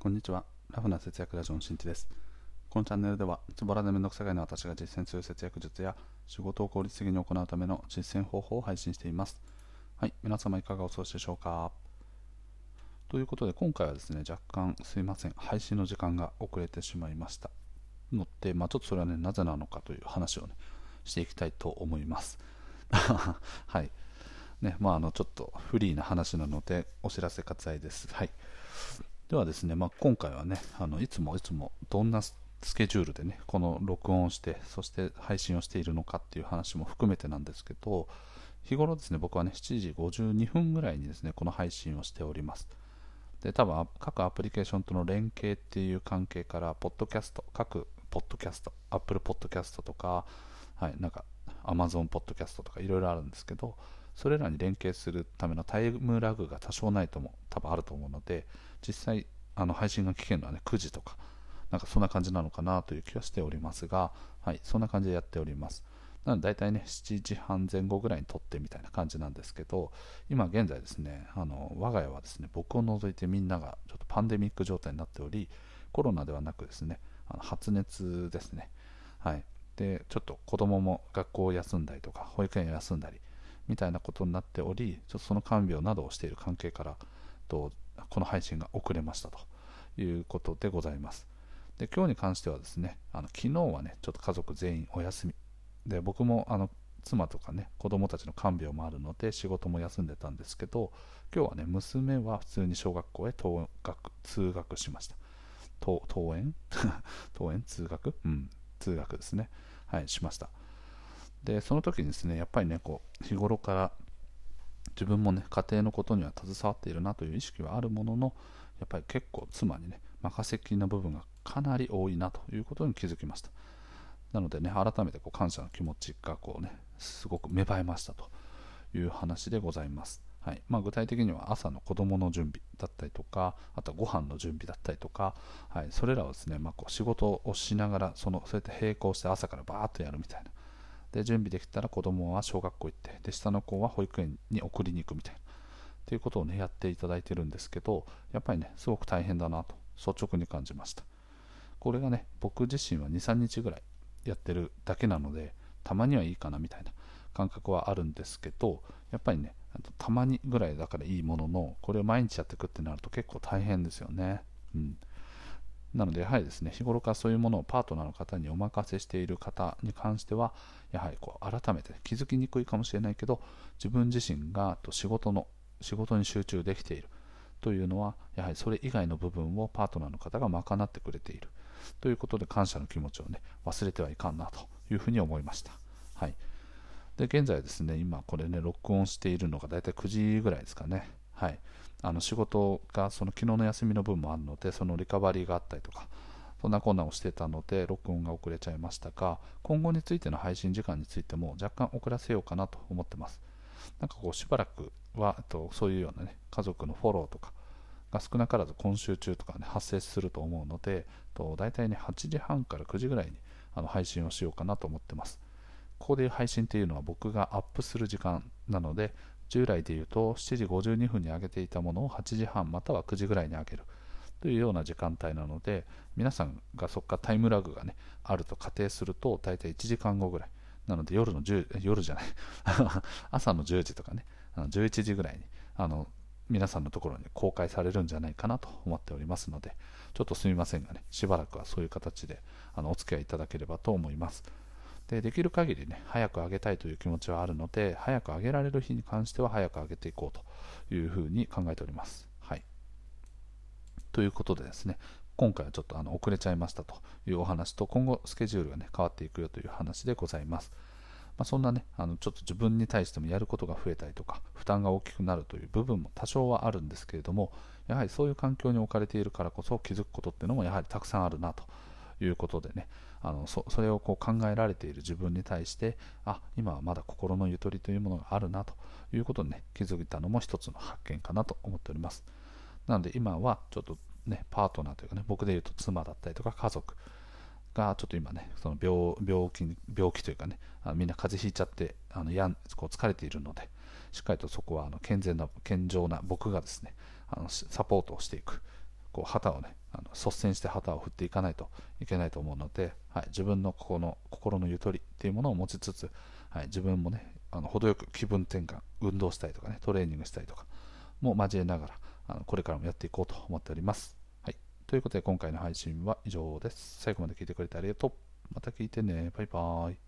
こんにちは。ラフな節約ラジオのしんちです。このチャンネルでは、ズボラでめんどくさがいの私が実践する節約術や仕事を効率的に行うための実践方法を配信しています。はい、皆様いかがお過ごしでしょうか？ということで、今回はですね、若干すいません、配信の時間が遅れてしまいました。ので、まあ、ちょっとそれはね、なぜなのかという話をね、していきたいと思います。はい。ね、まあ、あの、ちょっとフリーな話なので、お知らせ割愛です。はい。ではですね、まあ、今回はね、あのいつもいつもどんなスケジュールでね、この録音をして、そして配信をしているのかっていう話も含めてなんですけど、日頃ですね、僕はね、7時52分ぐらいにですね、この配信をしております。で、多分各アプリケーションとの連携っていう関係から、ポッドキャスト、各ポッドキャスト、Apple ポッドキャストとか、はい、なんか Amazon ポッドキャストとかいろいろあるんですけど、それらに連携するためのタイムラグが多少ないとも多分あると思うので、実際あの配信が聞けるのはね9時とかなんかそんな感じなのかなという気はしておりますが、はい、そんな感じでやっております。なので大体ね、7時半前後ぐらいに撮ってみたいな感じなんですけど、今現在ですね、あの我が家はですね、僕を除いてみんながちょっとパンデミック状態になっており、コロナではなくですね、あの発熱ですね。はい。で、ちょっと子供も学校を休んだりとか、保育園を休んだり、みたいなことになっており、ちょっとその看病などをしている関係から、とこの配信が遅れましたということでございます。で今日に関してはですね、あの昨日はね、ちょっと家族全員お休み。で僕もあの妻とかね、子供たちの看病もあるので仕事も休んでたんですけど、今日はね、娘は普通に小学校へ登学通学しました。登園？登園？通学？うん、通学ですね。はい、しました。で、その時にですね、やっぱりね、こう、日頃から自分もね、家庭のことには携わっているなという意識はあるものの、やっぱり結構妻にね、任せきりな部分がかなり多いなということに気づきました。なのでね、改めてこう感謝の気持ちがこうね、すごく芽生えましたという話でございます。はいまあ、具体的には朝の子供の準備だったりとか、あとはご飯の準備だったりとか、はい、それらをですね、まあ、こう仕事をしながら、そのそうやって並行して朝からバーッとやるみたいな、で準備できたら子供は小学校行ってで下の子は保育園に送りに行くみたいなということをねやっていただいてるんですけどやっぱりねすごく大変だなと率直に感じました。これがね僕自身は23日ぐらいやってるだけなのでたまにはいいかなみたいな感覚はあるんですけどやっぱりねたまにぐらいだからいいもののこれを毎日やっていくってなると結構大変ですよね。うん。なので、やはりですね、日頃からそういうものをパートナーの方にお任せしている方に関しては、やはりこう改めて気づきにくいかもしれないけど、自分自身が仕事の、仕事に集中できているというのは、やはりそれ以外の部分をパートナーの方が賄ってくれているということで、感謝の気持ちをね、忘れてはいかんなというふうに思いました。はい。で、現在ですね、今これね、録音しているのがだいたい9時ぐらいですかね。はい。あの仕事がその昨日の休みの分もあるのでそのリカバリーがあったりとかそんな困難をしてたので録音が遅れちゃいましたが今後についての配信時間についても若干遅らせようかなと思ってますなんかこうしばらくはとそういうようなね家族のフォローとかが少なからず今週中とかね発生すると思うのでと大体ね8時半から9時ぐらいにあの配信をしようかなと思ってますここで配信っていうのは僕がアップする時間なので従来でいうと7時52分に上げていたものを8時半または9時ぐらいに上げる。というような時間帯なので皆さんがそこからタイムラグがねあると仮定すると大体1時間後ぐらい。なので夜の10夜じゃない。朝の10時とかね。11時ぐらいにあの皆さんのところに公開されるんじゃないかなと思っておりますのでちょっとすみませんがねしばらくはそういう形であのお付き合いいただければと思います。でできる限りね早く上げたいという気持ちはあるので早く上げられる日に関しては早く上げていこうというふうに考えております。はい、ということでですね今回はちょっとあの遅れちゃいましたというお話と今後スケジュールが、ね、変わっていくよという話でございます。まあ、そんなねあのちょっと自分に対してもやることが増えたりとか負担が大きくなるという部分も多少はあるんですけれどもやはりそういう環境に置かれているからこそ気づくことっていうのもやはりたくさんあるなということでねあのそれをこう考えられている自分に対してあ今はまだ心のゆとりというものがあるなということに、ね、気づいたのも一つの発見かなと思っております。なので今はちょっとねパートナーというかね僕でいうと妻だったりとか家族がちょっと今ねその病病気病気というかねあのみんな風邪ひいちゃってあのやんこう疲れているのでしっかりとそこはあの健全な健常な僕がですねあのサポートをしていくこう旗をね率先して旗を振っていかないといけないと思うので、はい、自分のここの心のゆとりっていうものを持ちつつ、はい、自分もねあの程よく気分転換運動したりとかねトレーニングしたりとかも交えながらあのこれからもやっていこうと思っております、はい、ということで今回の配信は以上です。最後まで聞いてくれてありがとう。また聞いてね。バイバーイ。